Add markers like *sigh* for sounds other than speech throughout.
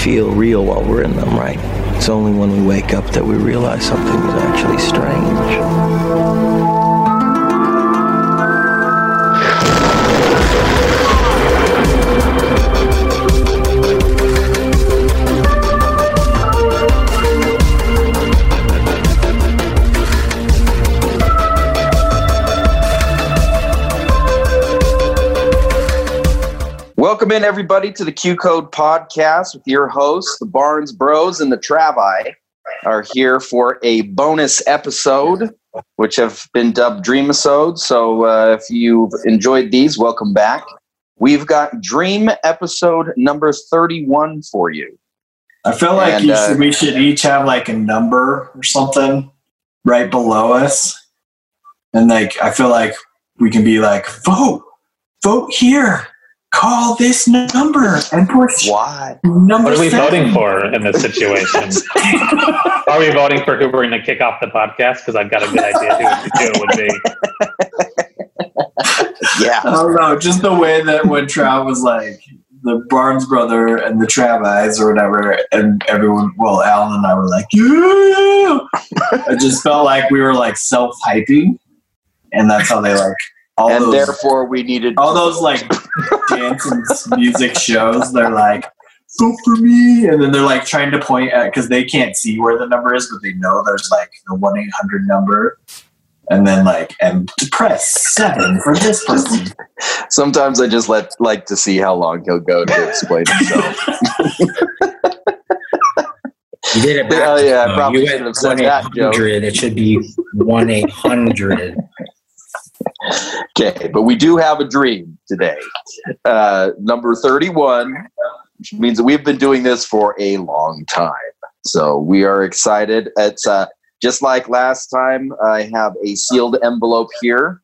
feel real while we're in them, right? It's only when we wake up that we realize something is actually strange. Welcome in, everybody, to the Q Code podcast with your hosts, the Barnes Bros and the Travi, are here for a bonus episode, which have been dubbed Dream Episodes. So, uh, if you've enjoyed these, welcome back. We've got Dream episode number 31 for you. I feel like And, you uh, we should each have like a number or something right below us. And like, I feel like we can be like, vote, vote here, call this number and push Why? number What are we seven. voting for in this situation? *laughs* are we voting for who we're going to kick off the podcast? Because I've got a good idea who, who it would be. *laughs* Yeah. I don't know, just the way that when Trav was like, the Barnes brother and the Travis or whatever, and everyone, well, Alan and I were like, yeah. I just felt like we were like self hyping, and that's how they like all and those therefore, we needed. all those like dance and music shows. They're like, vote for me, and then they're like trying to point at because they can't see where the number is, but they know there's like the one eight hundred number. And then like and to press seven for this person. *laughs* Sometimes I just let like to see how long he'll go to explain himself. *laughs* You did it Yeah, back. yeah, I probably you should have went said that, Joe. 1-800. It should be one eight hundred. Okay, but we do have a dream today. Uh, number 31, which means that we've been doing this for a long time. So we are excited. It's uh, just like last time, I have a sealed envelope here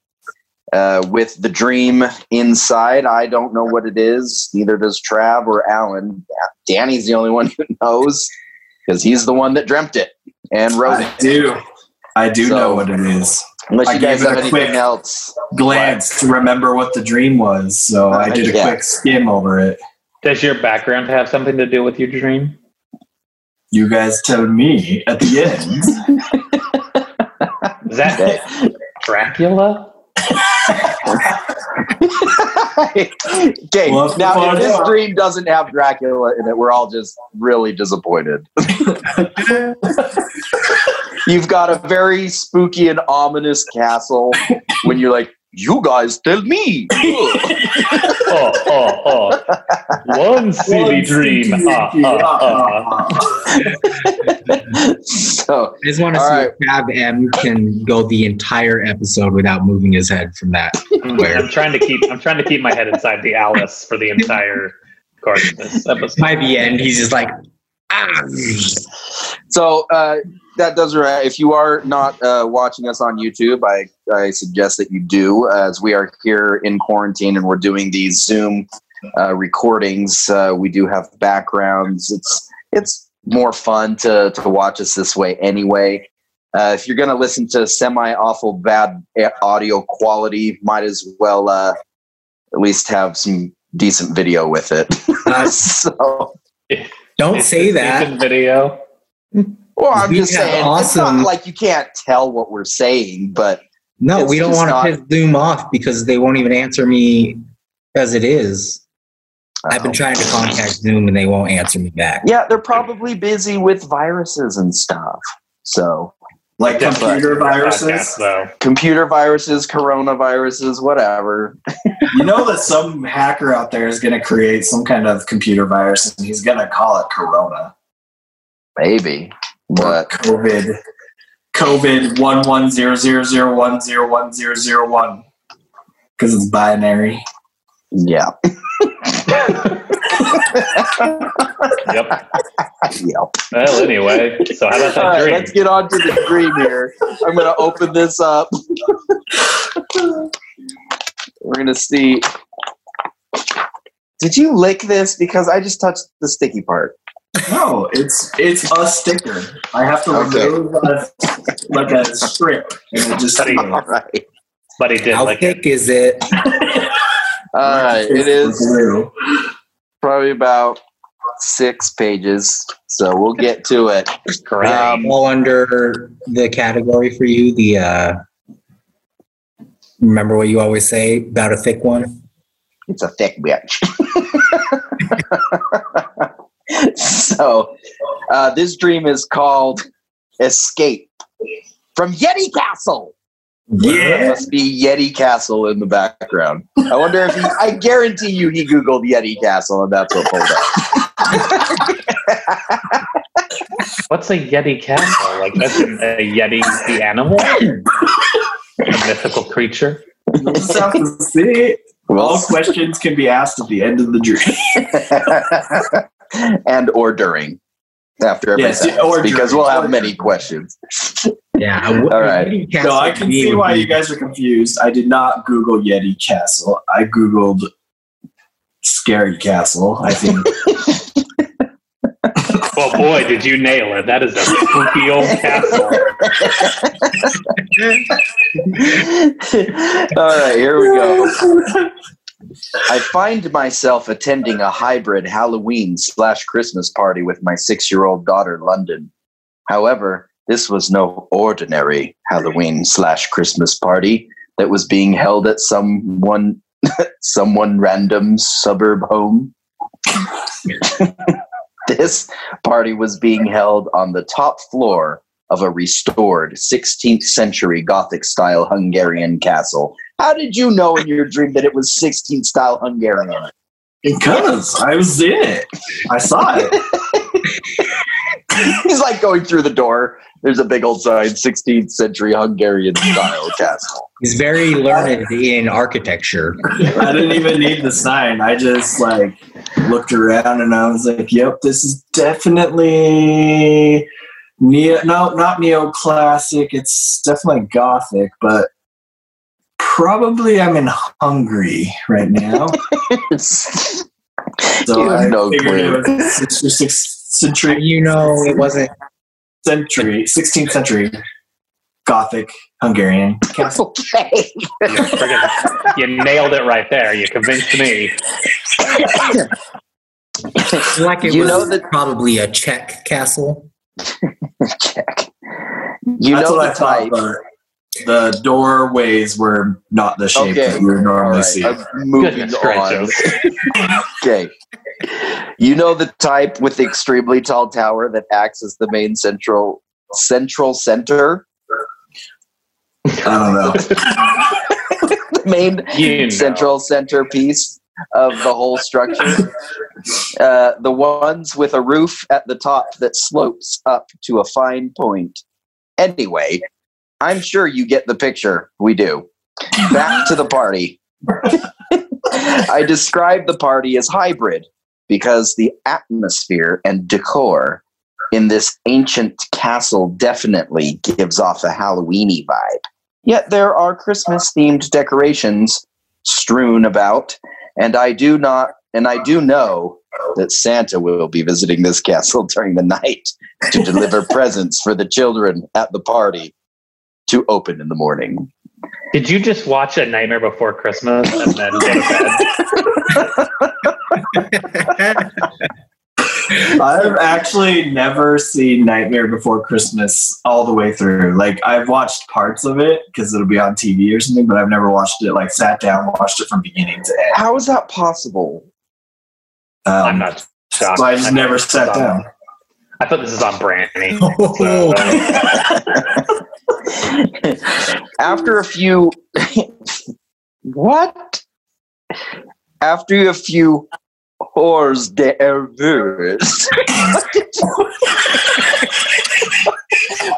uh, with the dream inside. I don't know what it is, neither does Trav or Alan. Danny's the only one who knows because he's the one that dreamt it and wrote I it. do. I do So- know what it is. Unless I you guys gave it have a anything quick- else. Glance to remember what the dream was, so uh, I did a Yeah. quick skim over it. Does your background have something to do with your dream? You guys tell me at the end. *laughs* Is that Dracula? okay, Well, now if this out- dream doesn't have Dracula in it, we're all just really disappointed. *laughs* You've got a very spooky and ominous castle when you're like, you guys tell me. *laughs* Oh, oh, oh. One silly dream. So, I just want to see right. if Tab M can go the entire episode without moving his head from that. Where I'm trying to keep I'm trying to keep my head inside the Alice for the entire course of this episode. by the end, he's just like, ah. So uh, that does right. If you are not uh, watching us on YouTube, I, I suggest that you do, as we are here in quarantine and we're doing these Zoom uh, recordings. Uh, we do have backgrounds. It's it's more fun to to watch us this way anyway. Uh, if you're going to listen to semi awful bad audio quality, might as well uh, at least have some decent video with it. *laughs* So, *laughs* don't It's say that. video. Well, I'm We just have saying, it's not like you can't tell what we're saying, but No, we don't just want not- to piss Zoom off because they won't even answer me as it is. I've been um, trying to contact Zoom and they won't answer me back. Yeah, they're probably busy with viruses and stuff. So, like computer podcast, viruses. though. computer viruses, coronaviruses, whatever. You know that some hacker out there is going to create some kind of computer virus, and he's going to call it Corona Maybe. or But COVID. COVID one one zero zero zero one zero one zero zero one because it's binary. yeah. Yep. Yep. Well, anyway, so how about that All right, dream? let's get on to the dream here. I'm going to open this up. We're going to see. Did you lick this? Because I just touched the sticky part. No, it's it's a sticker. I have to Okay. remove a, like a strip, and it just Study. All right. But he did How like thick is it? All right. It is Blue. probably about six pages, so we'll get to it. Great. Um, All under the category for you. The uh, remember what you always say about a thick one. It's a thick bitch. *laughs* *laughs* so, uh, this dream is called Escape from Yeti Castle. There must be Yeti Castle in the background. I wonder if he, I guarantee you he Googled Yeti Castle and that's what pulled up. *laughs* What's a Yeti castle? Like that's a Yeti the animal? A mythical creature? You just have to see. All Well, questions can be asked at the end of the dream. *laughs* *laughs* and or during. After every Yes, sentence, or because during, we'll have many questions. Yeah. All right. So I can see why you guys are confused. I did not Google Yeti Castle. I Googled Scary Castle, I think. *laughs* *laughs* Well, boy, did you nail it! That is a spooky old castle. All right, here we go. I find myself attending a hybrid Halloween slash Christmas party with my six year old daughter, London. However, this was no ordinary Halloween slash Christmas party that was being held at someone *laughs* someone random suburb home. *laughs* this party was being held on the top floor of a restored 16th century Gothic style Hungarian castle. How did you know in your dream that it was 16th style Hungarian? because I was in it. I saw it. *laughs* He's like going through the door. There's a big old sign 16th century Hungarian style castle. He's very learned in architecture. I didn't even need the sign. I just like looked around and I was like, "Yep, this is definitely neo. No, not neoclassic. It's definitely Gothic, but probably I'm in Hungary right now." *laughs* So You have I no figured clue. it was sixth or sixth century, You know, it wasn't. century, 16th century Gothic Hungarian castle. Okay. You, you nailed it right there. You convinced me. Like it You was know that- probably a Czech castle. *laughs* Check. You That's know what the I type. but the doorways were not the shape Okay. that you would normally right. see. I'm moving on. *laughs* Okay. You know the type with the extremely tall tower that acts as the main central central center? I don't know. *laughs* The main You know. central centerpiece of the whole structure. Uh, the ones with a roof at the top that slopes up to a fine point. Anyway, I'm sure you get the picture. We do. Back to the party. *laughs* I describe the party as hybrid because the atmosphere and decor in this ancient castle definitely gives off a Halloweeny vibe. Yet there are Christmas themed decorations strewn about, and I do not and I do know that Santa will be visiting this castle *laughs* during the night to deliver *laughs* presents for the children at the party to open in the morning. Did you just watch A Nightmare Before Christmas and then go to bed? *laughs* I've actually never seen Nightmare Before Christmas all the way through. Like I've watched parts of it because it'll be on TV or something, but I've never watched it. Like sat down, watched it from beginning to end. How is that possible? Um, I'm not shocked. So I just thought never sat on- down. I thought this is on Brandy. *laughs* Oh, After a few *laughs* what? After a few hors d'oeuvres. *laughs*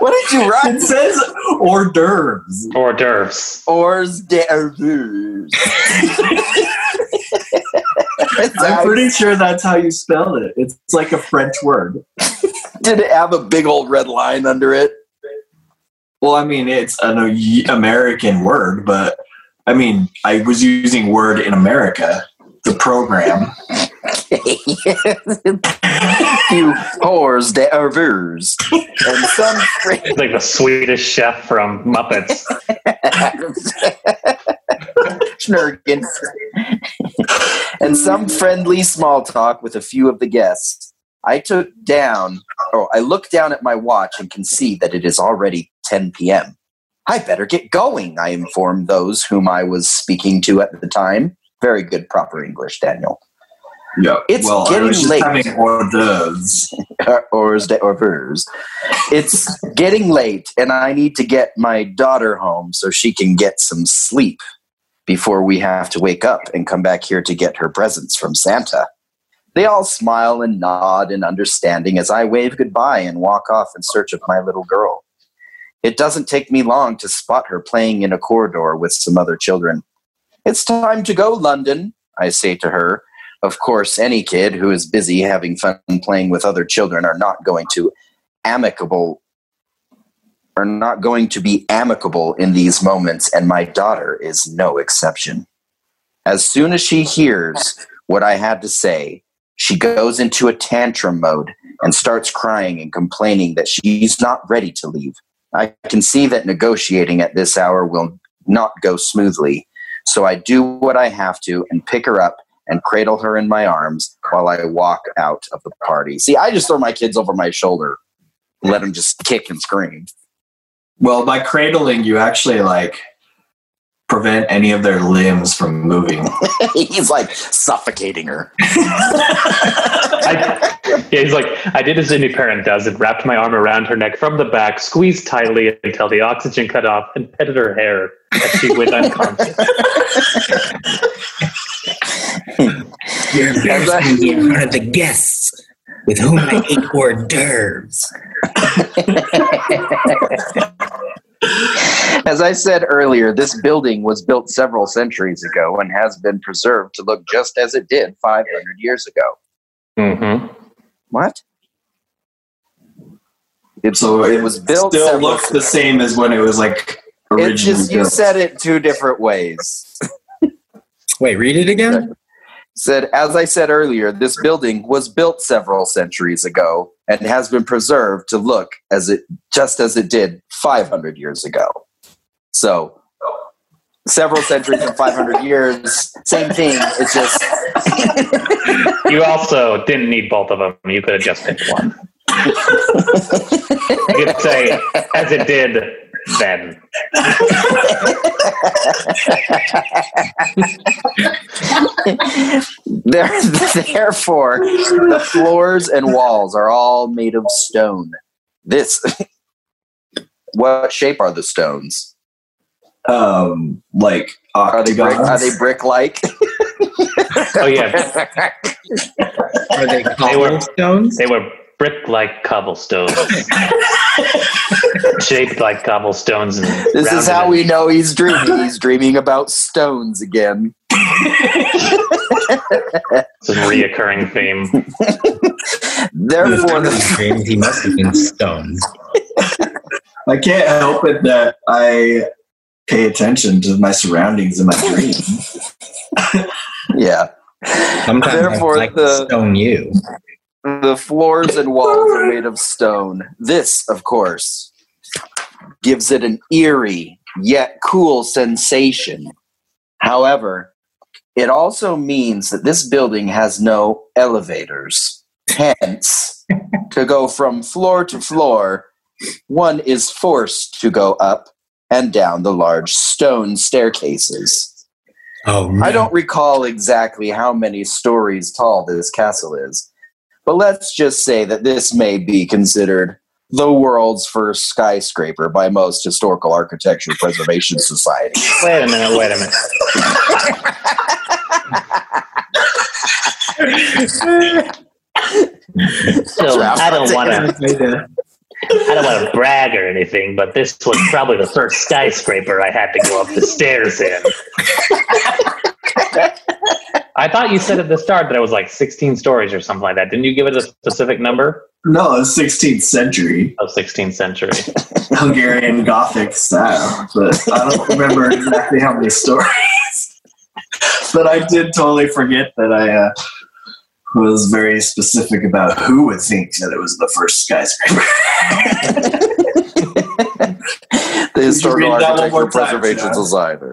what did you write? It says hors d'oeuvres. Hors d'oeuvres. Hors d'oeuvres. *laughs* I'm pretty sure that's how you spell it. It's like a French word. Did it have a big old red line under it? Well, I mean, it's an American word, but I mean, I was using Word in America, the program. few hors d'oeuvres. And some It's like the Swedish chef from Muppets. *laughs* Schnurgen. and some friendly small talk with a few of the guests. I took down, oh, I look down at my watch and can see that it is already 10 p.m. I better get going, I informed those whom I was speaking to at the time. Very good, proper English, Daniel. Yeah. It's well, getting late. having hors d'oeuvres. *laughs* or or vers. It's getting late, and I need to get my daughter home so she can get some sleep before we have to wake up and come back here to get her presents from Santa. They all smile and nod in understanding as I wave goodbye and walk off in search of my little girl. It doesn't take me long to spot her playing in a corridor with some other children. It's time to go, London, I say to her. Of course, any kid who is busy having fun playing with other children are not going to amicable are not going to be amicable in these moments, and my daughter is no exception. As soon as she hears what I had to say, she goes into a tantrum mode and starts crying and complaining that she's not ready to leave. I can see that negotiating at this hour will not go smoothly, so I do what I have to and pick her up and cradle her in my arms while I walk out of the party. See, I just throw my kids over my shoulder, let them just kick and scream. Well, by cradling, you actually like prevent any of their limbs from moving. *laughs* He's like suffocating her. *laughs* I, yeah, he's like, I did as any parent does and wrapped my arm around her neck from the back, squeezed tightly until the oxygen cut off, and petted her hair as she went unconscious. *laughs* You're embarrassing in front of the guests with whom I ate hors d'oeuvres. As I said earlier, this building was built several centuries ago and has been preserved to look just as it did 500 years ago. hmm What? It's, So it was built Still several- looks the same as when it was like originally It just you said it two different ways. Wait, read it again? Said, as I said earlier, this building was built several centuries ago and has been preserved to look as it just as it did 500 years ago. So, several centuries and 500 years, same thing. It's just *laughs* You also didn't need both of them. You could have just picked one. *laughs* You could say, as it did then. *laughs* there, therefore, the floors and walls are all made of stone. This, *laughs* what shape are the stones? um like Are they brick, are they brick like? Oh, yeah. *laughs* Are they cobblestones? They were brick like cobblestones, *laughs* shaped like cobblestones. And This is how we know he's dreaming. He's dreaming about stones again. *laughs* It's a reoccurring theme. Therefore, the, Dreams, he must have been stoned. I can't help it that I pay attention to my surroundings in my dream. yeah, Sometimes Therefore, I like the- to stone you. The floors and walls are made of stone. This, of course, gives it an eerie yet cool sensation. However, it also means that this building has no elevators. Hence, to go from floor to floor, one is forced to go up and down the large stone staircases. Oh, no. I don't recall exactly how many stories tall this castle is, but let's just say that this may be considered the world's first skyscraper by most historical architecture preservation societies. Wait a minute, wait a minute. So I don't want to. I don't want to brag or anything, but this was probably the first skyscraper I had to go up the stairs in. I thought you said at the start that it was like 16 stories or something like that. Didn't you give it a specific number? No, it's 16th century Oh, 16th century. *laughs* Hungarian Gothic style, but I don't remember exactly how many stories. *laughs* but I did totally forget that I uh, was very specific about who would think that it was the first skyscraper. *laughs* The Historical read that one Architecture more time, Preservation Chad? Society.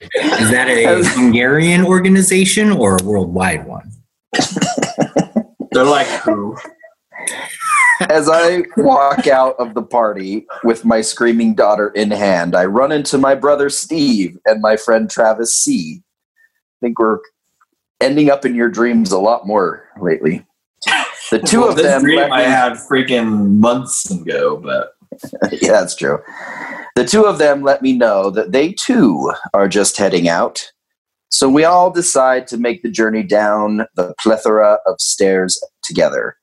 Is that a Hungarian organization or a worldwide one? They're like who? As I walk out of the party with my screaming daughter in hand, I run into my brother Steve and my friend Travis C. I think we're ending up in your dreams a lot more lately. The two Well, of this them dream I had freaking months ago, but *laughs* yeah, that's true. The two of them let me know that they too are just heading out. So we all decide to make the journey down the plethora of stairs together.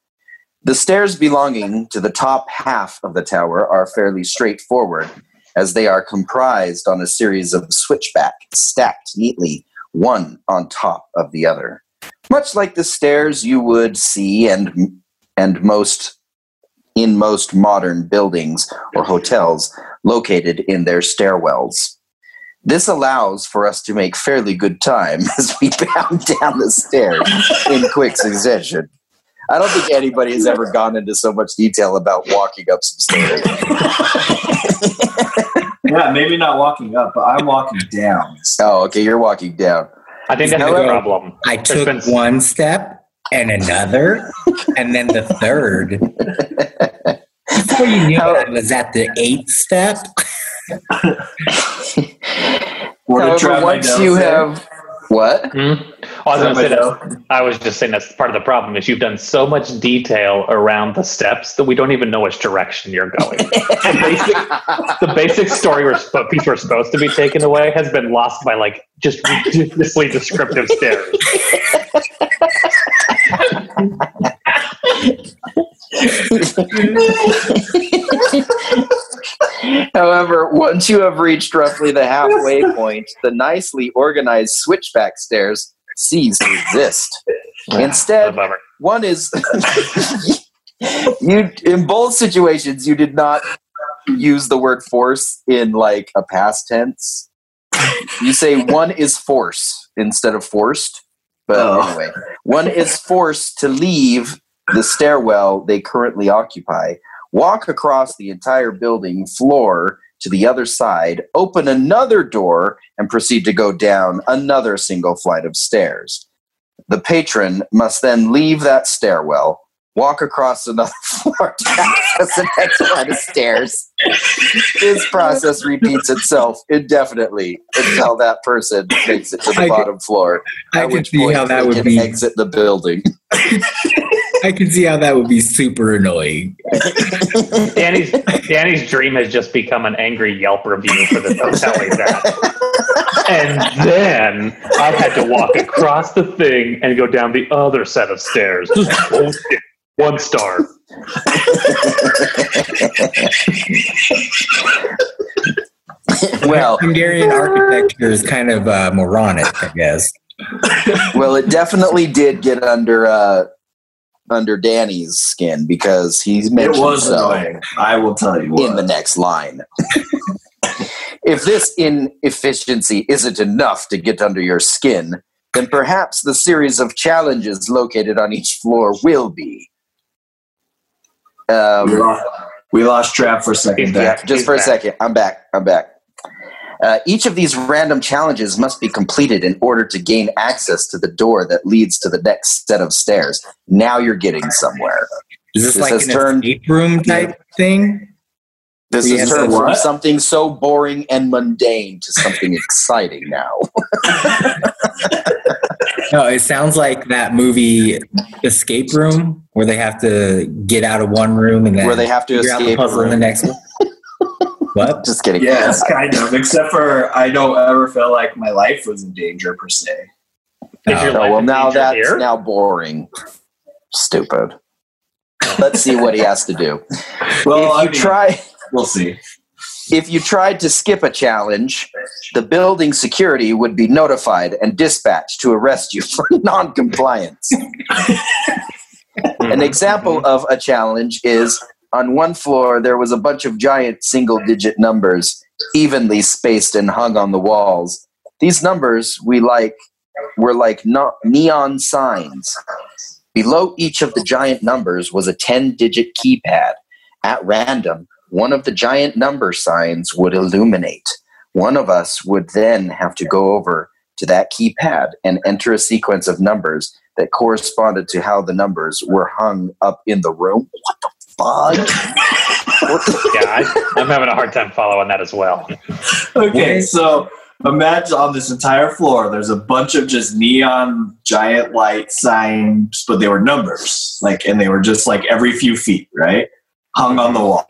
The stairs belonging to the top half of the tower are fairly straightforward, as they are comprised on a series of switchbacks stacked neatly, one on top of the other. Much like the stairs you would see and and most in most modern buildings or hotels located in their stairwells. This allows for us to make fairly good time *laughs* as we bound down the stairs in quick succession. I don't think anybody has ever gone into so much detail about walking up some stairs. *laughs* yeah, maybe not walking up, but I'm walking down. Oh, okay, you're walking down. I think that's the problem. I took one step and another, and then the third. *laughs* Before you knew How- it, I was at the eighth step. *laughs* Were However, once nose you there. have what? Hmm? I was going to say that. I was just saying that's part of the problem is you've done so much detail around the steps that we don't even know which direction you're going. *laughs* the, basic, the basic story we're spo- piece we're supposed to be taken away has been lost by like just ridiculously descriptive stairs. *laughs* However, once you have reached roughly the halfway point, the nicely organized switchback stairs cease to exist. Instead, one is *laughs* you in both situations you did not use the word force in like a past tense. You say one is force instead of forced. But Oh. anyway, one is forced to leave the stairwell they currently occupy, walk across the entire building floor to the other side, open another door, and proceed to go down another single flight of stairs. The patron must then leave that stairwell, walk across another *laughs* floor to access the next flight of stairs. This process repeats itself indefinitely until that person makes it to the I could- bottom floor. I at can which see how that would be. exit the building. *laughs* I can see how that would be super annoying. Danny's Danny's dream has just become an angry Yelp review for the hotel he's at. And then I had to walk across the thing and go down the other set of stairs. Just bullshit. One star. *laughs* well, Hungarian architecture is kind of uh, moronic, I guess. well, it definitely did get under uh, under Danny's skin because he's mentioned It was so annoying. I will tell you in the next line. *laughs* if this inefficiency isn't enough to get under your skin, then perhaps the series of challenges located on each floor will be. We Um, lost, we lost Trav for a second yeah, there. just for a second. I'm back. I'm back. Uh, each of these random challenges must be completed in order to gain access to the door that leads to the next set of stairs. Now you're getting somewhere. Is this, This like has an turned- escape room type thing? This We has have turned from something so boring and mundane to something exciting now. *laughs* No, it sounds like that movie Escape Room, where they have to get out of one room and then Where they have to figure out the escape. a puzzle in the next one. *laughs* what? Just kidding. Yes, *laughs* kind of. Except for I don't ever feel like my life was in danger per se. Is your Oh, well, now that's here? now boring. Stupid. Let's see what he has to do. Well, if you mean, try, we'll see. if you tried to skip a challenge, the building security would be notified and dispatched to arrest you *laughs* for non-compliance. An mm-hmm. example of a challenge is on one floor there was a bunch of giant single-digit numbers evenly spaced and hung on the walls. These numbers we like were like no- neon signs. Below each of the giant numbers was a 10-digit keypad. At random, one of the giant number signs would illuminate. One of us would then have to go over to that keypad and enter a sequence of numbers that corresponded to how the numbers were hung up in the room. What the fuck? what *laughs* the- Yeah, I, I'm having a hard time following that as well. Okay, so imagine on this entire floor, there's a bunch of just neon giant light signs, but they were numbers, like, and they were just like every few feet, right, hung on the wall.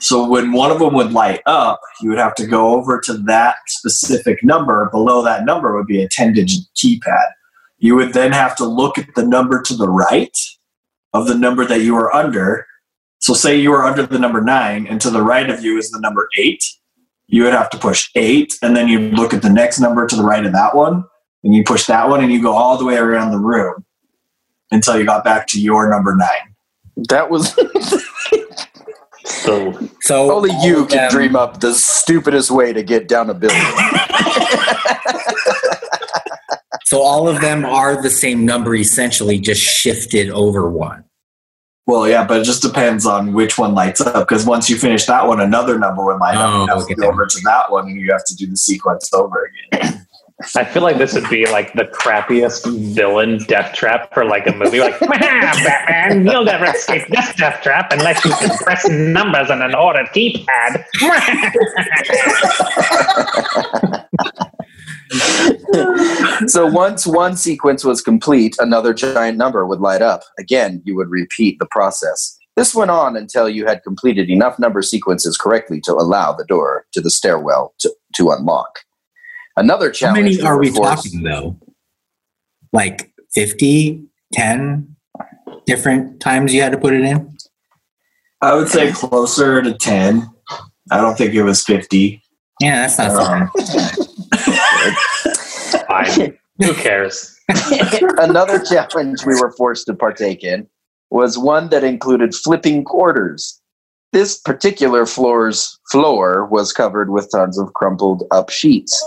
So when one of them would light up, you would have to go over to that specific number. Below that number would be a 10-digit keypad. You would then have to look at the number to the right of the number that you were under. So say you were under the number nine, and to the right of you is the number eight you would have to push eight, and then you'd look at the next number to the right of that one, and you push that one, and you go all the way around the room until you got back to your number nine. that was *laughs* *laughs* So So only you can them- dream up the stupidest way to get down a building. *laughs* So all of them are the same number, essentially, just shifted over one. Well, yeah, but it just depends on which one lights up. Because once you finish that one, another number would light up. Oh, You have okay. to go over to that one, and you have to do the sequence over again. I feel like this would be like the crappiest villain death trap for like a movie. Like, *laughs* Batman, you'll never escape this death trap unless you can press numbers on an ordered keypad. *laughs* so once one sequence was complete, another giant number would light up. Again, you would repeat the process. This went on until you had completed enough number sequences correctly to allow the door to the stairwell to, to unlock. Another challenge. How many are we forced- talking, though? Like 50, 10 different times you had to put it in? I would say closer to 10. I don't think it was 50. Yeah, that's not uh, fun. Fine. Who cares? *laughs* Another challenge we were forced to partake in was one that included flipping quarters. This particular floor's floor was covered with tons of crumpled up sheets.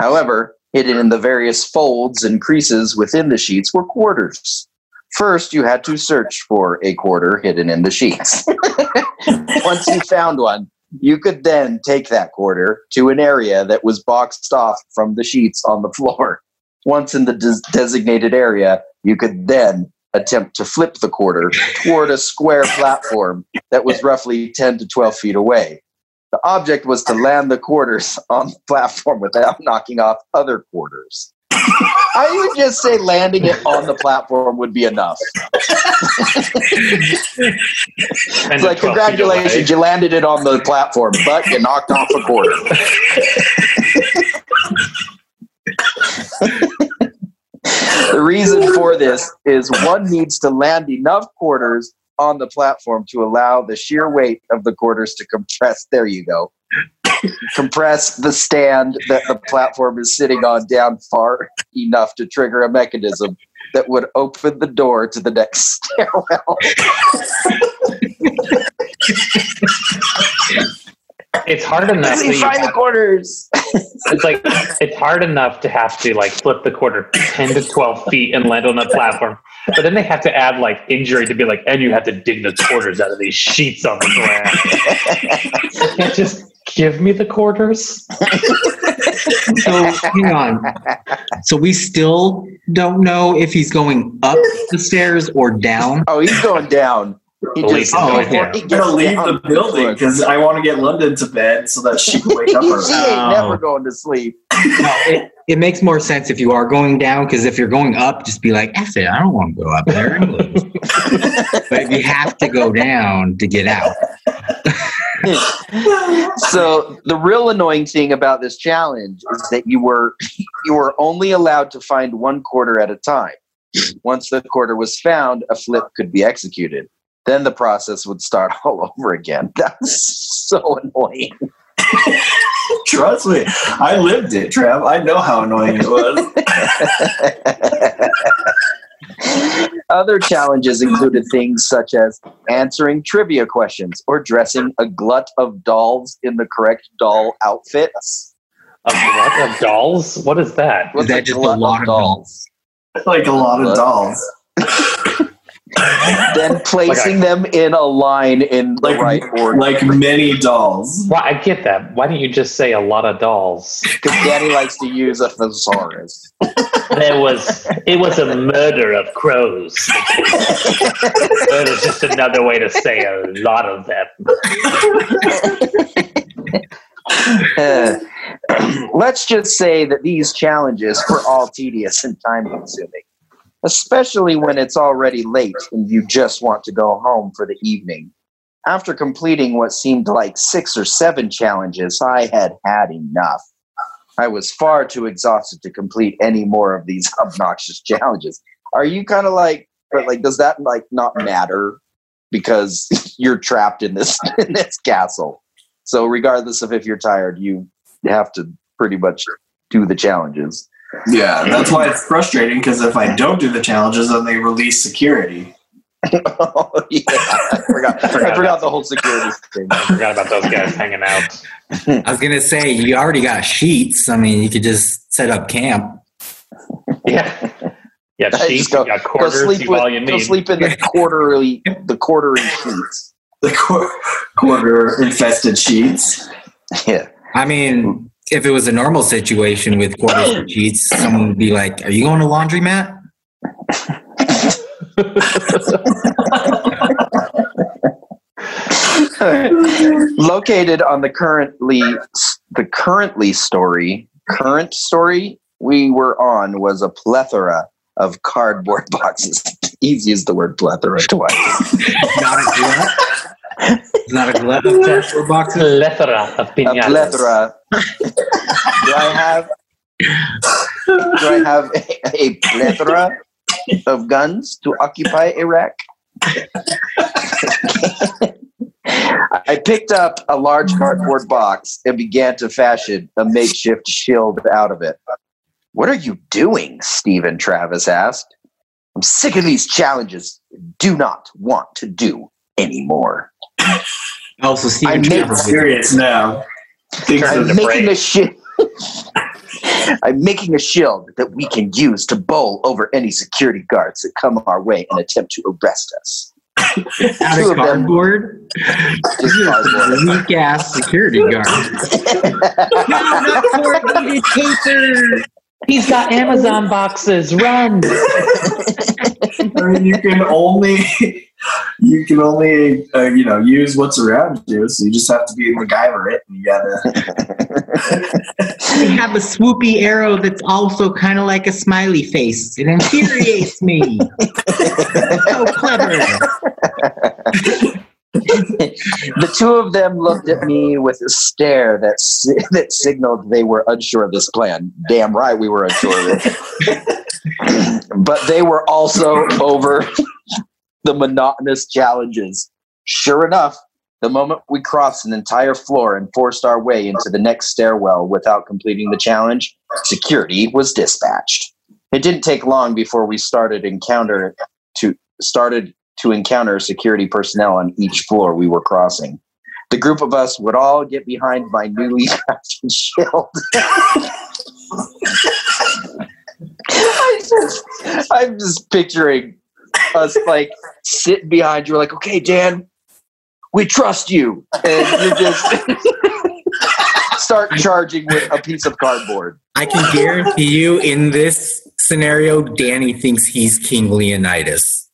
However, hidden in the various folds and creases within the sheets were quarters. First, you had to search for a quarter hidden in the sheets. *laughs* Once you found one, you could then take that quarter to an area that was boxed off from the sheets on the floor. Once in the des- designated area, you could then attempt to flip the quarter toward a square platform that was roughly 10 to 12 feet away. The object was to land the quarters on the platform without knocking off other quarters. I would just say landing it on the platform would be enough. *laughs* It's like, congratulations, you landed it on the platform, but you knocked off a quarter. *laughs* the reason for this is one needs to land enough quarters on the platform to allow the sheer weight of the quarters to compress. There you go. compress the stand that the platform is sitting on down far enough to trigger a mechanism that would open the door to the next stairwell. *laughs* It's hard enough. Let that find the have- quarters. *laughs* it's like it's hard enough to have to like flip the quarter 10 to 12 feet and land on a platform but then they have to add like injury to be like and you have to dig the quarters out of these sheets on the ground can't just give me the quarters *laughs* So hang on. So we still don't know if he's going up the stairs or down. Oh, he's going down. He just oh, before okay. he I'm going to leave the building because I want to get London to bed so that she can wake up *laughs* she early. ain't Oh. never going to sleep. No, it, it makes more sense if you are going down because if you're going up, just be like, F it, I don't want to go up there. *laughs* but if you have to go down to get out, *laughs* so the real annoying thing about this challenge is that you were you were only allowed to find one quarter at a time. Once the quarter was found, a flip could be executed. Then the process would start *laughs* all over again. That's so annoying. *laughs* Trust me, I lived it, Trev. I know how annoying it was. *laughs* Other challenges included things such as answering trivia questions or dressing a glut of dolls in the correct doll outfits. a glut of dolls what is that What's that just a lot of dolls? like a lot of dolls. Then *laughs* placing them in a line in the Like- right order. Like many dolls. Well, I get that. Why don't you just say a lot of dolls? Because Danny likes to use a thesaurus. There was it was a murder of crows. It was just another way to say a lot of them. Uh, *clears throat* let's just say that these challenges were all tedious and time consuming, especially when it's already late and you just want to go home for the evening. After completing what seemed like six or seven challenges, I had had enough. I was far too exhausted to complete any more of these *laughs* obnoxious challenges. Are you kind of like, but like, does that like not matter because *laughs* you're trapped in this *laughs* in this castle? So regardless of if you're tired, you have to pretty much do the challenges. Yeah, that's why it's frustrating because if I don't do the challenges, then they release security. oh *laughs* yeah, I forgot. I forgot the whole security thing. I forgot about those guys hanging out. *laughs* I was gonna say you already got sheets. I mean, you could just set up camp. Yeah. Yeah, sheets, just go- you got Go sleep you you with, go sleep in the *laughs* quarterly the quarterly sheets. The qu- quarter infested sheets. Yeah. I mean, if it was a normal situation with quarters and *clears throat* sheets, someone would be like, "Are you going to laundromat?" Located on the currently the currently story current story we were on was a plethora of cardboard *laughs* boxes. Easy as the word plethora twice. *laughs* Not a glut. Not a glut of cardboard boxes. Plethora of a plethora. do I have? Do I have a, a plethora of guns to occupy Iraq? I picked up a large cardboard box and began to fashion a makeshift shield out of it. What are you doing? Stephen Travis asked. I'm sick of these challenges. Do not want to do anymore. Also, I Steven made Trevor. Serious now. Things Turn are I'm making break. a shield. *laughs* I'm making a shield that we can use to bowl over any security guards that come our way and attempt to arrest us. out *laughs* Two of of them- cardboard. *laughs* Weak ass security guard. no, not corrugated paper. He's got *laughs* Amazon boxes. Run. *laughs* I mean, you can only you can only uh, you know use what's around you, so you just have to be MacGyver it, and you gotta. They have a swoopy arrow that's also kind of like a smiley face. It infuriates me. *laughs* so clever. The two of them looked at me with a stare that si- that signaled they were unsure of this plan. Damn right, we were unsure of it. *laughs* but they were also over *laughs* the monotonous challenges. Sure enough, the moment we crossed an entire floor and forced our way into the next stairwell without completing the challenge, security was dispatched. It didn't take long before we started encounter to started to encounter security personnel on each floor we were crossing. The group of us would all get behind my newly *laughs* crafted shield. *laughs* I'm just picturing us like sitting behind you, like, okay, Dan, we trust you. And you just *laughs* start charging with a piece of cardboard. I can guarantee you in this scenario, Danny thinks he's King Leonidas.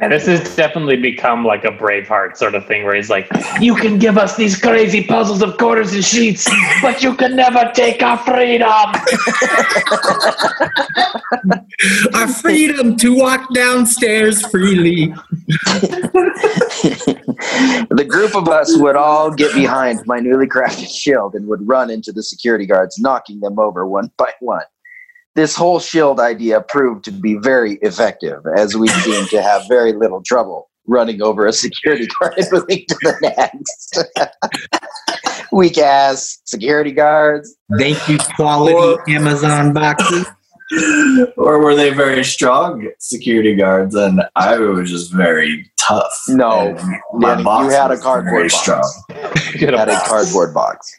And this has definitely become like a Braveheart sort of thing where he's like, You can give us these crazy puzzles of quarters and sheets, but you can never take our freedom. *laughs* Our freedom to walk downstairs freely. *laughs* the group of us would all get behind my newly crafted shield and would run into the security guards, knocking them over one by one. This whole shield idea proved to be very effective, as we seemed to have very little trouble running over a security guard and *laughs* moving to the next. *laughs* Weak ass security guards. Thank you, quality Amazon boxes. *laughs* or were they very strong security guards? And I was just very tough. No, And my Danny, you box had a cardboard very box. strong. You had a box. cardboard box.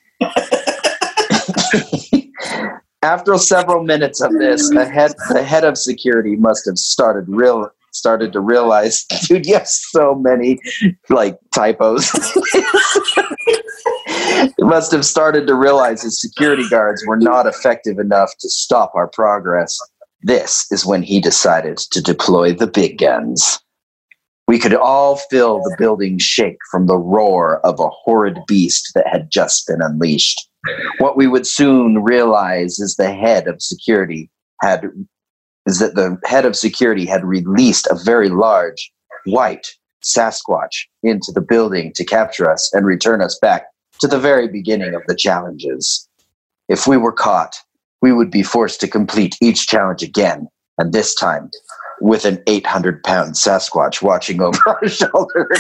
After several minutes of this, the head the head of security must have started real started to realize, *laughs* dude, you have so many like typos. he *laughs* must have started to realize his security guards were not effective enough to stop our progress. This is when he decided to deploy the big guns. We could all feel the building shake from the roar of a horrid beast that had just been unleashed. What we would soon realize is the head of security had is that the head of security had released a very large white Sasquatch into the building to capture us and return us back to the very beginning of the challenges. If we were caught, we would be forced to complete each challenge again, and this time with an 800 pound Sasquatch watching over *laughs* our shoulders.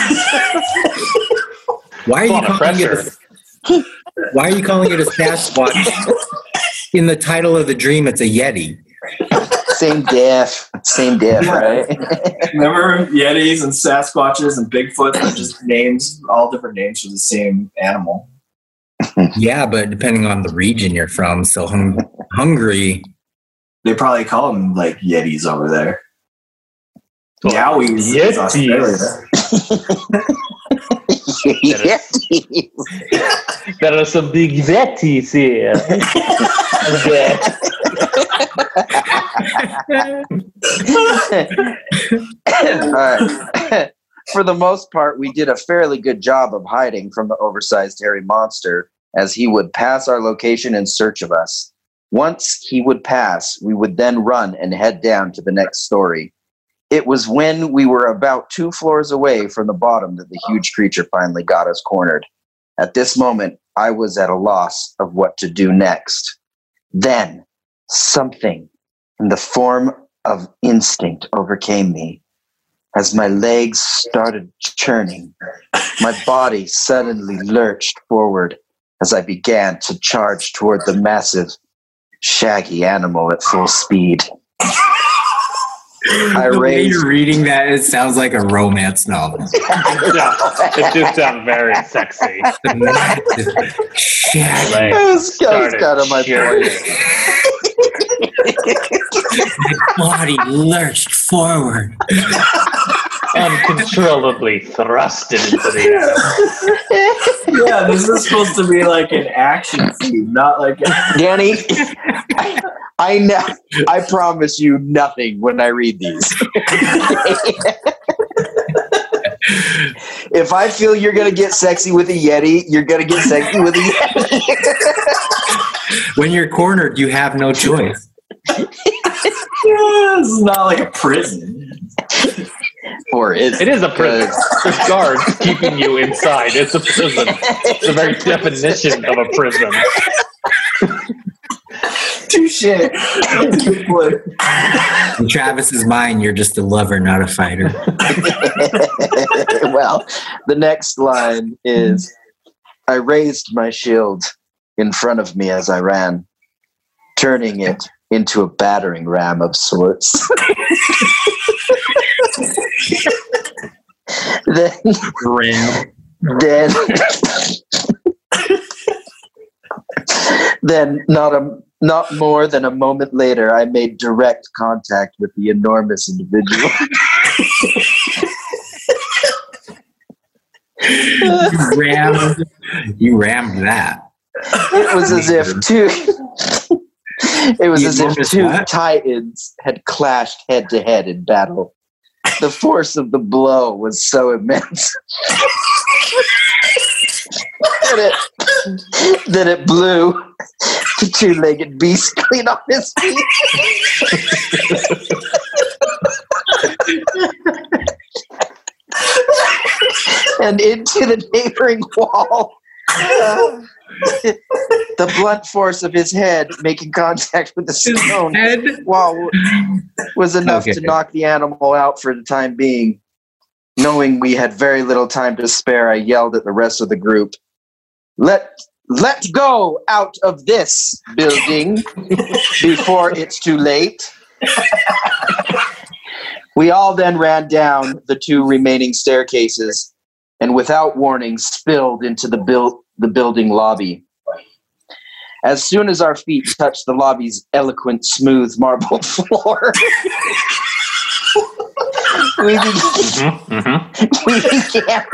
Why are you calling it pressure. a, Why are you calling it a Sasquatch? *laughs* In the title of the dream, it's a Yeti. same diff, same diff, right? Remember Yetis and Sasquatches and Bigfoot? They're just names, all different names for the same animal. Yeah, but depending on the region you're from, so hung- Hungary, They probably call them like Yetis over there. Well, Yowies is Yetis. Australia. *laughs* *laughs* Yetis. There are some big Yetis here. Right. For the most part, we did a fairly good job of hiding from the oversized hairy monster as he would pass our location in search of us. Once he would pass, we would then run and head down to the next story. It was when we were about two floors away from the bottom that the huge creature finally got us cornered. At this moment, I was at a loss of what to do next. Then, something in the form of instinct overcame me. As my legs started churning, my body suddenly lurched forward as I began to charge toward the massive, shaggy animal at full speed. I *laughs* the way you're reading that, it sounds like a romance novel. *laughs* yeah. It just sounds very sexy. The massive, shaggy, Like, I was, I was started kind of my cheering. point. *laughs* body lurched forward. Uncontrollably thrusted into the air. *laughs* yeah, this is supposed to be like an action scene, not like a, *laughs* Danny, I, I know. I promise you nothing when I read these. *laughs* if I feel you're gonna get sexy with a Yeti, you're gonna get sexy with a Yeti. When you're cornered, you have no choice. Yeah, this is not like a prison. Or is It is a prison. There's guards keeping you inside. It's a prison. It's the very definition of a prison. Touche. That's a good. In Travis's mind, you're just a lover, not a fighter. *laughs* well, the next line is I raised my shield in front of me as I ran, turning it into a battering ram of sorts. *laughs* then, then, then, not a not more than a moment later, I made direct contact with the enormous individual. You rammed, you rammed that. it was as if two it was The as if two what? titans had clashed head to head in battle the force of the blow was so immense that it that it blew the two-legged beast clean off his feet. And into the neighboring wall *laughs* *laughs* the blunt force of his head making contact with the stone Head. wall was enough Okay. to knock the animal out for the time being. Knowing we had very little time to spare, I yelled at the rest of the group, "Let let go out of this building before it's too late." we all then ran down the two remaining staircases and without warning spilled into the build the building lobby. As soon as our feet touched the lobby's eloquent, smooth marble *laughs* floor, we, began, Mhm, mhm. *laughs* we began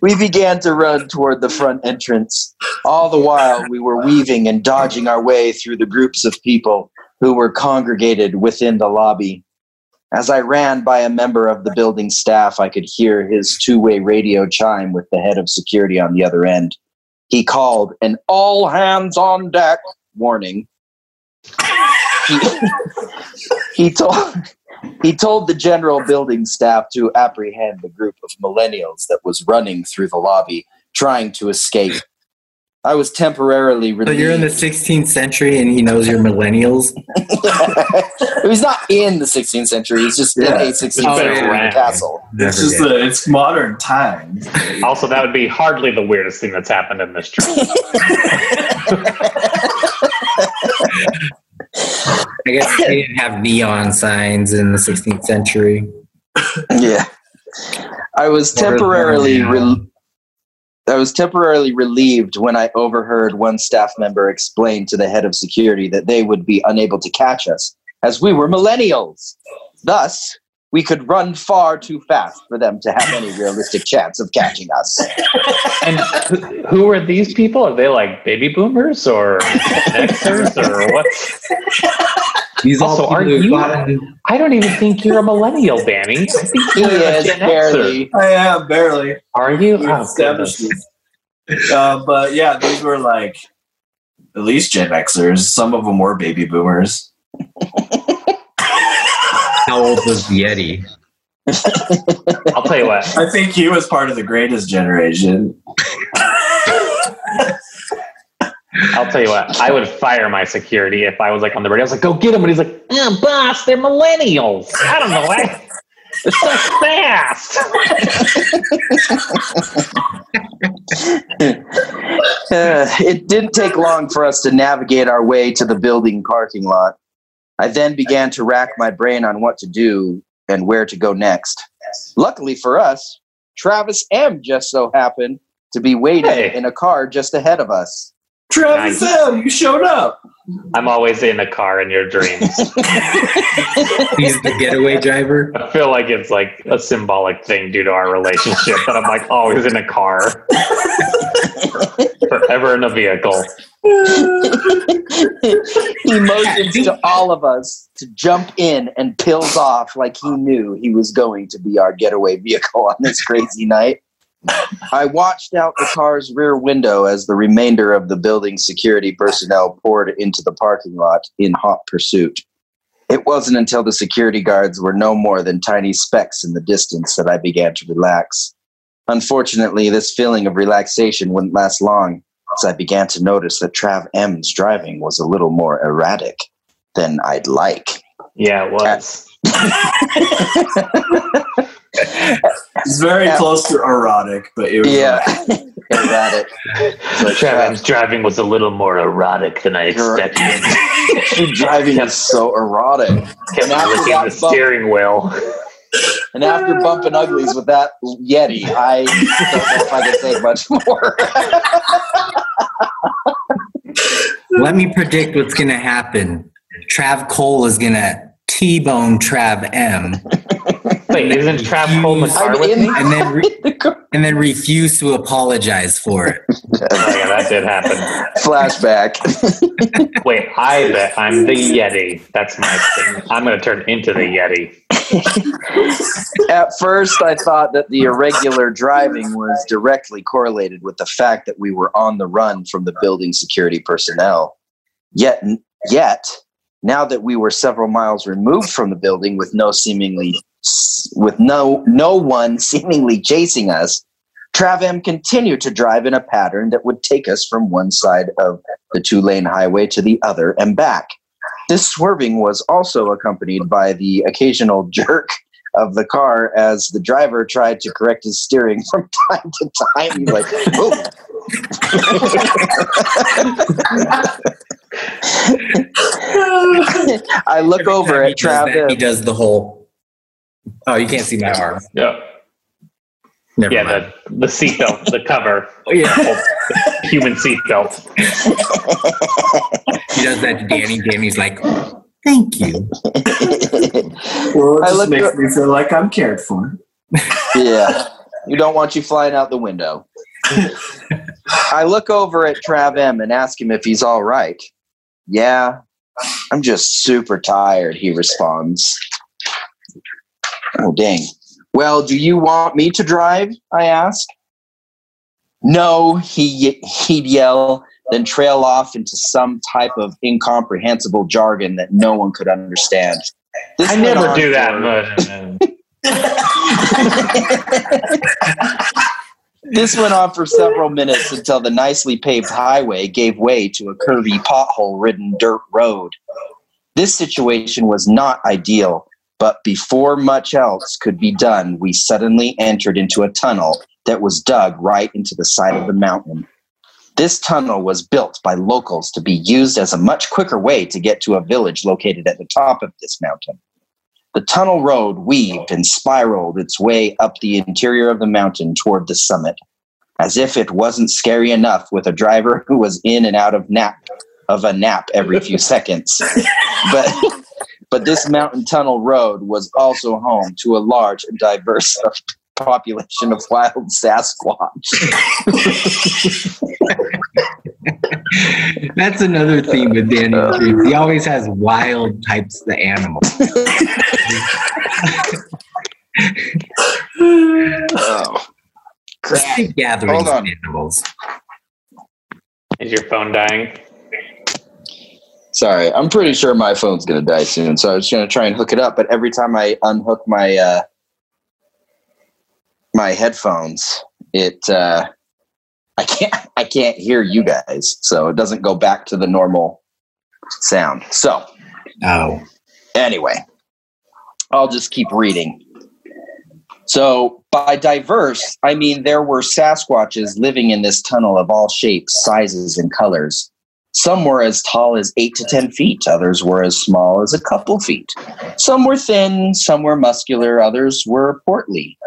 we began to run toward the front entrance. All the while, we were weaving and dodging our way through the groups of people who were congregated within the lobby. As I ran by a member of the building staff, I could hear his two way radio chime with the head of security on the other end. He called an all hands on deck warning. He, *laughs* he told he told the general building staff to apprehend the group of millennials that was running through the lobby trying to escape. I was temporarily So relieved. you're in the 16th century and he knows you're millennials. *laughs* he's not in the 16th century. He's just Yeah. in a 16th Oh, century yeah. castle. It's just the, it's modern times. Also, that would be hardly the weirdest thing that's happened in this trip. *laughs* I guess they didn't have neon signs in the 16th century. Yeah, I was temporarily. Re- I was temporarily relieved when I overheard one staff member explain to the head of security that they would be unable to catch us as we were millennials. Thus, we could run far too fast for them to have any realistic chance of catching us. *laughs* And who- who are these people? Are they like baby boomers or *laughs* Xers or what? These Also, all are you- got I don't even think you're a millennial, Danny. I think He is Gen Xer. barely. I am barely. Are you? We Oh, established *laughs* Uh, but yeah, these were like at least Gen Xers. Some of them were baby boomers. *laughs* how old was the Yeti? I'll tell you what. I think he was part of the greatest generation. I'll tell you what. I would fire my security if I was like on the radio. I was like, "Go get him!" And he's like, "Yeah, boss, they're millennials. I don't know why. They're so fast." Uh, it didn't take long for us to navigate our way to the building parking lot. I then began to rack my brain on what to do and where to go next. Luckily for us, Travis M just so happened to be waiting Hey. in a car just ahead of us. Travis Nice. M, you showed up. I'm always in a car in your dreams. *laughs* He's the getaway driver. I feel like it's like a symbolic thing due to our relationship that I'm like always in a car, forever in a vehicle. he motions to all of us to jump in and pills off like he knew he was going to be our getaway vehicle on this crazy night. I watched out the car's rear window as the remainder of the building's security personnel poured into the parking lot in hot pursuit. It wasn't until the security guards were no more than tiny specks in the distance that I began to relax. Unfortunately, this feeling of relaxation wouldn't last long as I began to notice that Trav M's driving was a little more erratic than I'd like. Yeah, it was. *laughs* *laughs* It's very Yeah. close to erotic, but it was Yeah, like, erratic. But Travis driving was a little more erotic than I expected. *laughs* Trav, driving is so erotic. Kept And after licking that the bump- steering wheel. And after bumping uglies with that Yeti, I don't know if I can say much more. *laughs* Let me predict what's going to happen. Trav Cole is going to T-bone Trav M Wait, isn't Trav Cole in the car with me? and then re- *laughs* and then refuse to apologize for it. *laughs* Oh, yeah, that did happen. Flashback. *laughs* Wait, I bet I'm the Yeti. That's my thing. I'm going to turn into the Yeti. At first, I thought that the irregular driving was directly correlated with the fact that we were on the run from the building security personnel. Yet, yet, now that we were several miles removed from the building with no seemingly with no no one *laughs* seemingly chasing us, Trav M continued to drive in a pattern that would take us from one side of the two lane highway to the other and back. This swerving was also accompanied by the occasional *laughs* jerk of the car as the driver tried to correct his steering *laughs* from time to time. He's like. I look over at time he does that, He Travis. does the whole. Oh, you can't see my arm. Yeah. Never Yeah, mind. the the seatbelt, the cover, *laughs* Oh, yeah. Oh, human seatbelt. *laughs* He does that to Danny. Danny's like, thank you. *laughs* Well, it I just makes at- me feel like I'm cared for. yeah. You don't want you flying out the window. I look over at Trav M and ask him if he's all right. Yeah, I'm just super tired, he responds. Oh, dang. Well, do you want me to drive? I ask. No, he, he'd yell, then trail off into some type of incomprehensible jargon that no one could understand. This I never do that. *laughs* This went on for several minutes until the nicely paved highway gave way to a curvy pothole ridden dirt road. This situation was not ideal, but before much else could be done, we suddenly entered into a tunnel that was dug right into the side of the mountain. This tunnel was built by locals to be used as a much quicker way to get to a village located at the top of this mountain. The tunnel road weaved and spiraled its way up the interior of the mountain toward the summit, as if it wasn't scary enough with a driver who was in and out of nap of a nap every few seconds. *laughs* But but this mountain tunnel road was also home to a large and diverse *laughs* population of wild Sasquatch. That's another theme with Daniel too. He always has wild types of animals. Oh, Big gatherings of animals. Is your phone dying? Sorry. I'm pretty sure my phone's gonna die soon, so I was gonna try and hook it up. But every time I unhook my uh, my headphones, it uh, I can't *laughs* I can't hear you guys, so it doesn't go back to the normal sound. So Oh, anyway, I'll just keep reading. So, by diverse, I mean there were Sasquatches living in this tunnel of all shapes, sizes, and colors. Some were as tall as eight to 10 feet, others were as small as a couple feet. Some were thin, some were muscular, others were portly.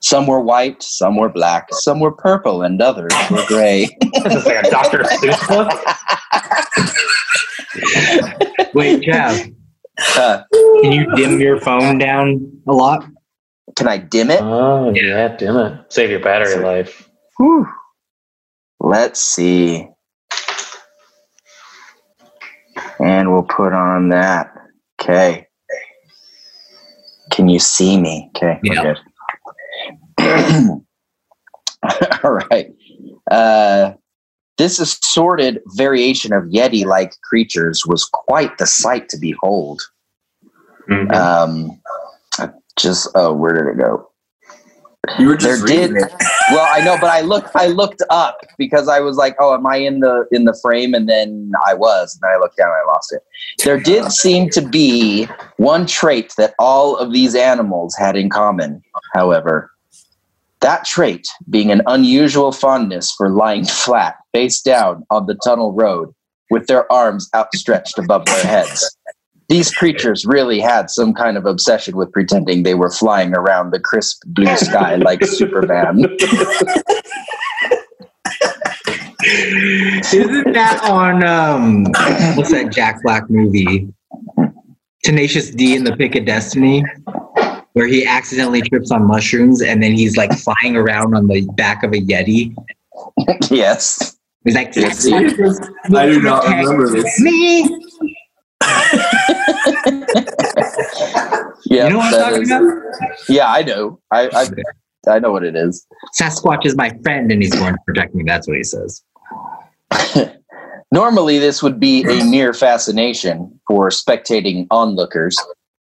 Some were white, some were black, some were purple, and others were gray. *laughs* This is like a Dr. Seuss book. wait, Jeff, Uh, can you dim your phone down a lot? can I dim it? Oh yeah, dim it. Save your battery life. Whew. Let's see. And we'll put on that. Okay. Can you see me? Okay. we're Yeah. good. *clears throat* All right. Uh, this assorted variation of Yeti like creatures was quite the sight to behold. Mhm. Um, just, oh, where did it go? You were just There did- it. *laughs* well i know but i looked i looked up because i was like oh am i in the in the frame? And then i was and then i looked down and i lost it. There did seem to be one trait that all of these animals had in common however. That trait being an unusual fondness for lying flat face down on the tunnel road with their arms outstretched above their heads these creatures really had some kind of obsession with pretending they were flying around the crisp blue sky *laughs* like Superman. Isn't that on um what's that Jack Black movie? Tenacious D in the Pick of Destiny, where he accidentally trips on mushrooms and then he's like flying around on the back of a Yeti. *laughs* yes. He's like, Yes. I do not remember this. Me. Yeah. you know what I'm talking is- about? Yeah, I know. I, I I know what it is. Sasquatch is my friend and he's going to protect me. That's what he says. *laughs* Normally, this would be a mere fascination for spectating onlookers.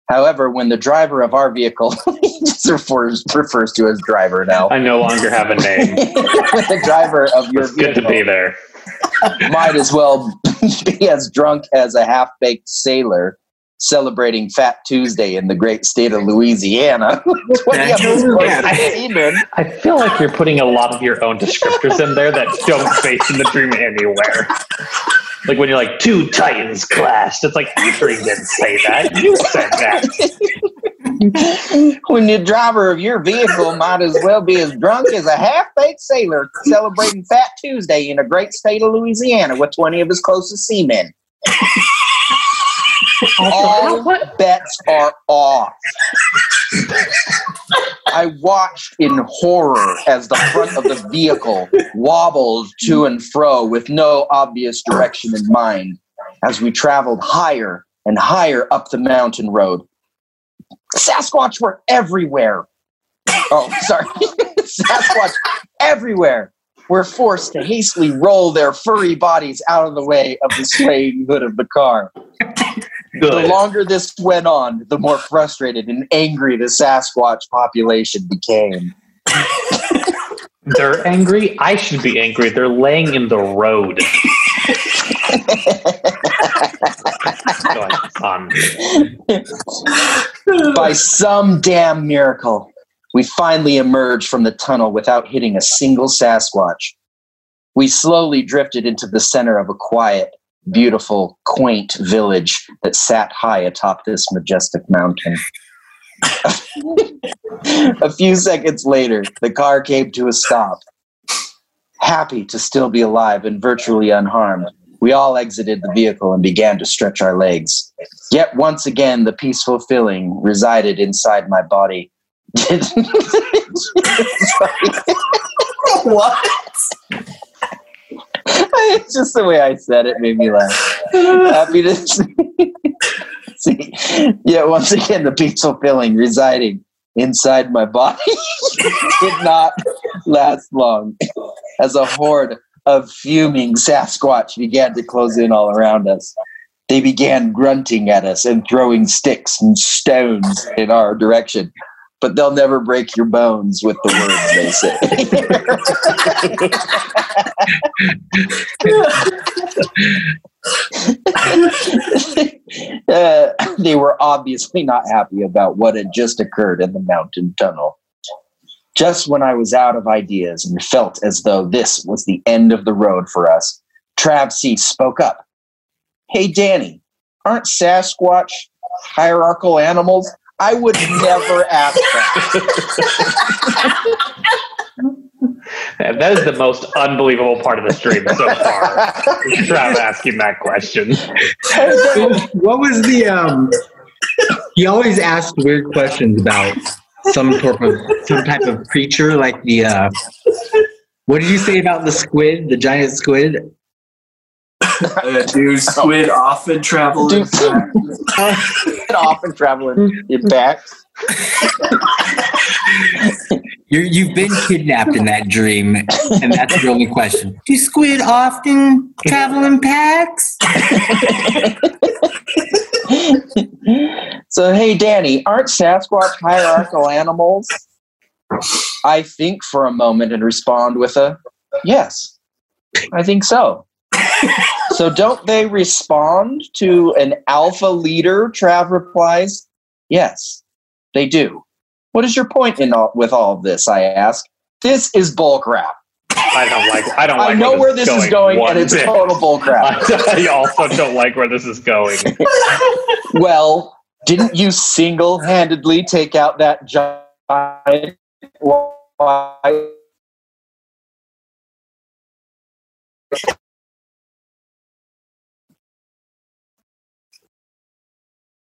However, when the driver of our vehicle *laughs* he just refers, refers to as driver now, I no longer have a name. *laughs* when the driver of your It's good to be there. Might as well *laughs* be as drunk as a half baked sailor celebrating Fat Tuesday in the great state of Louisiana. *laughs* What do you have this Yeah. seaman? I feel like you're putting a lot of your own descriptors in there that don't face in the dream anywhere. Like when you're like two titans clashed, it's like Anthony didn't say that. You said that. *laughs* *laughs* when the driver of your vehicle might as well be as drunk as a half-baked sailor celebrating Fat Tuesday in a great state of Louisiana with 20 of his closest seamen. All bets are off. I watched in horror as the front of the vehicle wobbled to and fro with no obvious direction in mind as we traveled higher and higher up the mountain road. Sasquatch were everywhere. Oh, sorry. *laughs* Sasquatch everywhere were forced to hastily roll their furry bodies out of the way of the swaying hood of the car. The longer this went on, the more frustrated and angry the Sasquatch population became. They're angry. I should be angry. They're laying in the road. *laughs* Going on. By some damn miracle, we finally emerged from the tunnel without hitting a single Sasquatch. We slowly drifted into the center of a quiet, beautiful, quaint village that sat high atop this majestic mountain. *laughs* a few seconds later, the car came to a stop. Happy to still be alive and virtually unharmed, we all exited the vehicle and began to stretch our legs. Yet once again, the peaceful feeling resided inside my body. *laughs* what? it's just the way I said it made me laugh. Happy to see. Yet once again, the peaceful feeling residing inside my body *laughs* did not last long as a horde of fuming Sasquatch began to close in all around us. They began grunting at us and throwing sticks and stones in our direction. But they'll never break your bones with the words they say. Uh, they were obviously not happy about what had just occurred in the mountain tunnel. Just when I was out of ideas and felt as though this was the end of the road for us, Trav C spoke up. Hey, Danny, aren't Sasquatch hierarchical animals? I would never *laughs* ask that. And that is the most unbelievable part of the stream so far. is Trav asking that question. what was the um he always asked weird questions about some sort of some type of creature like the uh what did you say about the squid the giant squid Uh, do squid often travel in Dude. time? often travel in back. You're, you've been kidnapped in that dream, and that's your only question. Do squid often travel in packs? *laughs* *laughs* So, hey, Danny, aren't Sasquatch hierarchical animals? I think for a moment and respond with a yes. I think so. so, don't they respond to an alpha leader? Trav replies, yes, they do. What is your point in all, with all of this? I ask. This is bullcrap. I don't like. I don't. Like I like know where this is going, one and it's total bullcrap. *laughs* I also don't like where this is going. *laughs* Well, didn't you single handedly take out that giant white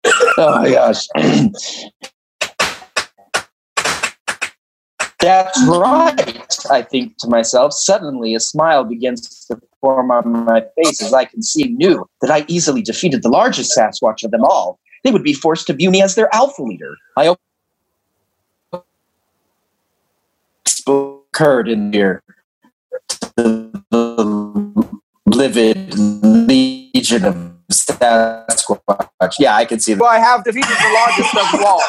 *laughs* Oh my gosh. *clears throat* That's right, I think to myself. Suddenly, a smile begins to form on my face as I can see knew that I easily defeated the largest Sasquatch of them all. They would be forced to view me as their alpha leader. I occurred in here. The livid legion of Sasquatch. Yeah, I can see that. Well, I have defeated the largest of them all.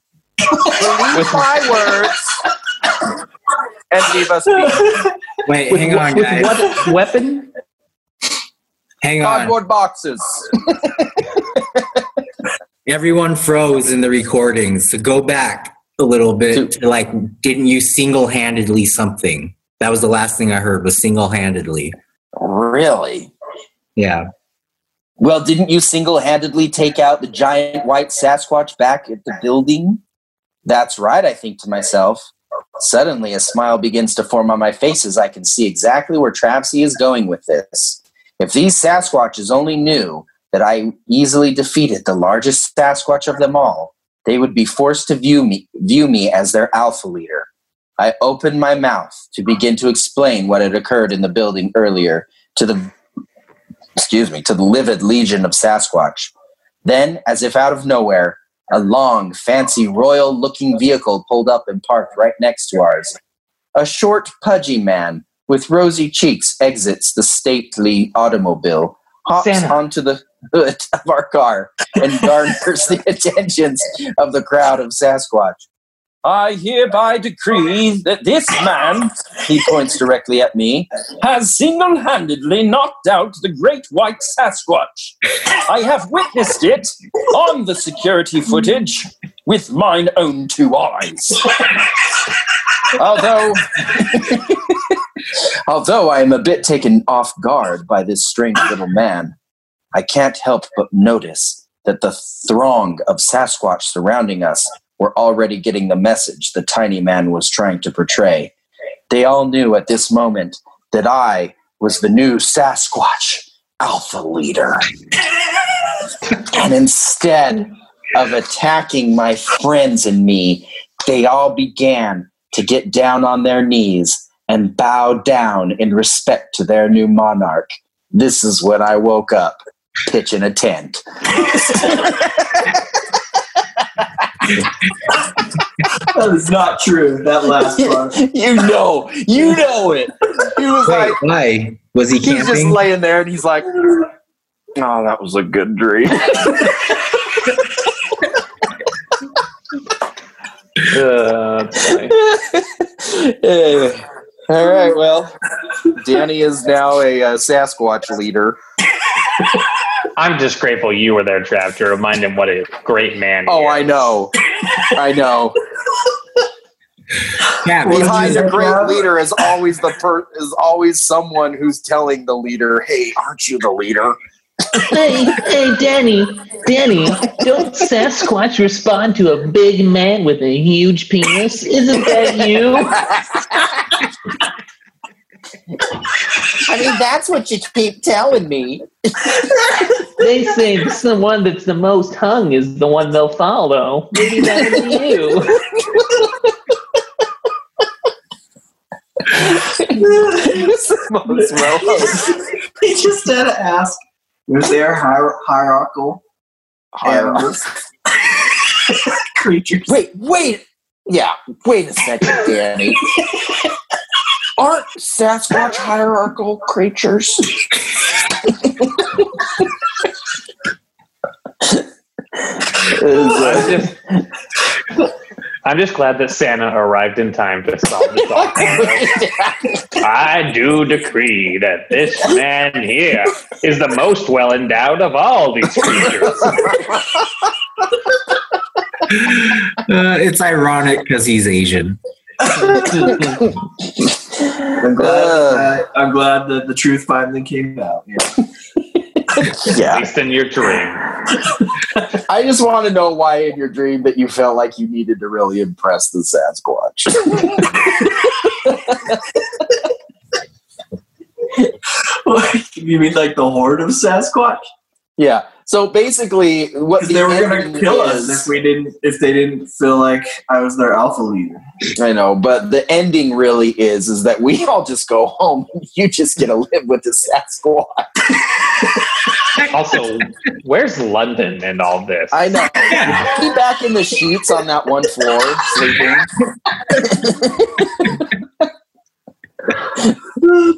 *laughs* Believe my *laughs* words and leave us be. Wait, With, hang on, with guys. what weapon? Hang on. Cardboard boxes. *laughs* Everyone froze in the recordings. So go back a little bit to like, didn't you single handedly something? That was the last thing I heard was single handedly. Really? yeah Well, didn't you single handedly take out the giant white Sasquatch back at the building? That's right, I think to myself. Suddenly, a smile begins to form on my face as I can see exactly where Trav C is going with this. If these Sasquatches only knew that I easily defeated the largest Sasquatch of them all, they would be forced to view me, view me as their alpha leader. I opened my mouth to begin to explain what had occurred in the building earlier to the excuse me, to the livid legion of Sasquatch. Then, as if out of nowhere, a long, fancy, royal looking vehicle pulled up and parked right next to ours. A short, pudgy man with rosy cheeks exits the stately automobile, hops Santa. onto the hood of our car, and *laughs* garners the attentions of the crowd of Sasquatch. I hereby decree that this man, he points directly at me, has single handedly knocked out the great white Sasquatch. I have witnessed it on the security footage with mine own two eyes. Although, *laughs* although I am a bit taken off guard by this strange little man, I can't help but notice that the throng of Sasquatch surrounding us were already getting the message the tiny man was trying to portray. They all knew at this moment that I was the new Sasquatch alpha leader. and instead of attacking my friends and me, they all began to get down on their knees and bow down in respect to their new monarch. This is when I woke up pitching a tent. *laughs* *laughs* That is not true. That last *laughs* part. you know, you know it. He was Wait, like, why? Was he he's just laying there and he's like, oh, that was a good dream. *laughs* Uh, that's funny. All right, well, Danny is now a, uh Sasquatch leader. I'm just grateful you were there, Trav, to remind him what a great man. he Oh, I know. I know. Yeah, Behind a great Rob? leader is always the per- is always someone who's telling the leader, "Hey, aren't you the leader?" Hey, hey, Danny, Danny, don't Sasquatch respond to a big man with a huge penis? Isn't that you? *laughs* I mean, that's what you keep telling me. They say the one that's the most hung is the one they'll follow. Maybe that'll you. Most *laughs* well- he just had to ask was there hier- hierarchical animals? creatures? Wait, wait. Yeah, wait a second, Danny. *laughs* Aren't Sasquatch hierarchical creatures? I'm just, I'm just glad that Santa arrived in time to solve the problem. *laughs* I do decree that this man here is the most well endowed of all these creatures. Uh, it's ironic because he's Asian. *laughs* I'm glad, Uh. uh, I'm glad that the truth finally came out. Yeah. *laughs* At least in your dream. *laughs* I just want to know why in your dream that you felt like you needed to really impress the Sasquatch. *laughs* you mean like the horde of Sasquatch? Yeah. So basically, what the they were going to kill us if we didn't, if they didn't feel like I was their alpha leader. I know, but the ending really is is that we all just go home. and *laughs* You just get to live with the Sasquatch. *laughs* Also, where's London and all this? I know. *laughs* Be back in the sheets on that one floor sleeping.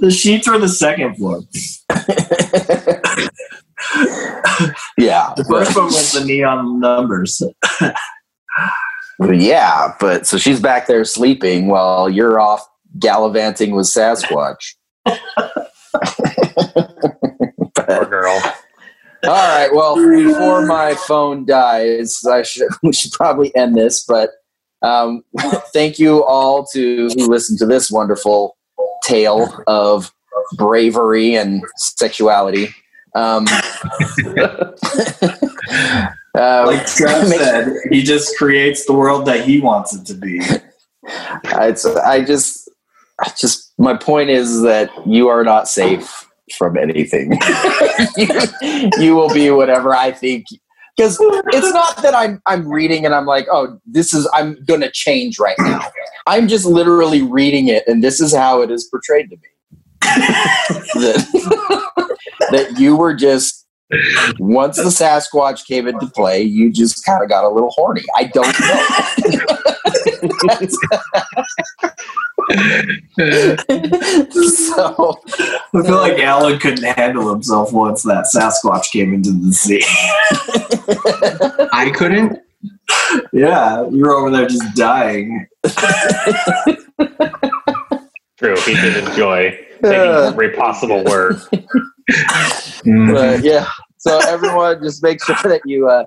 the sheets are the second floor. Yeah, The first one was the neon numbers. yeah, but so she's back there sleeping while you're off gallivanting with Sasquatch. Poor girl. All right. Well, before my phone dies, I should *laughs* we should probably end this. But um, thank you all to who listened to this wonderful tale of bravery and sexuality. Um, *laughs* *laughs* uh, Like Trev *laughs* said, he just creates the world that he wants it to be. it's, I just, I just, my point is that you are not safe from anything. you, you will be whatever I think. Because it's not that I'm I'm reading and I'm like, oh, this is I'm gonna change right now. I'm just literally reading it, and this is how it is portrayed to me. *laughs* that, that you were just once the Sasquatch came into play, you just kind of got a little horny. I don't know. *laughs* so I feel like Alan couldn't handle himself once that Sasquatch came into the sea. *laughs* I couldn't. yeah, you were over there just dying. True, he did enjoy taking *laughs* every possible word. Mm. but yeah. So everyone, just make sure that you uh,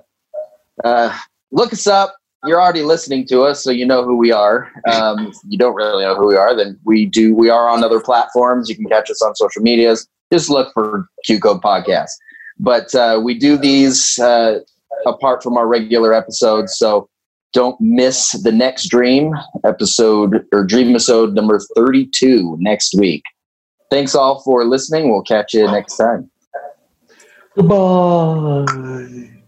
uh, look us up. You're already listening to us, so you know who we are. Um, if you don't really know who we are, then we do. We are on other platforms. You can catch us on social medias. Just look for Q Code Podcast. But uh, we do these uh, apart from our regular episodes, so don't miss the next Dream episode or Dream episode number 32 next week. Thanks all for listening. We'll catch you next time. Goodbye.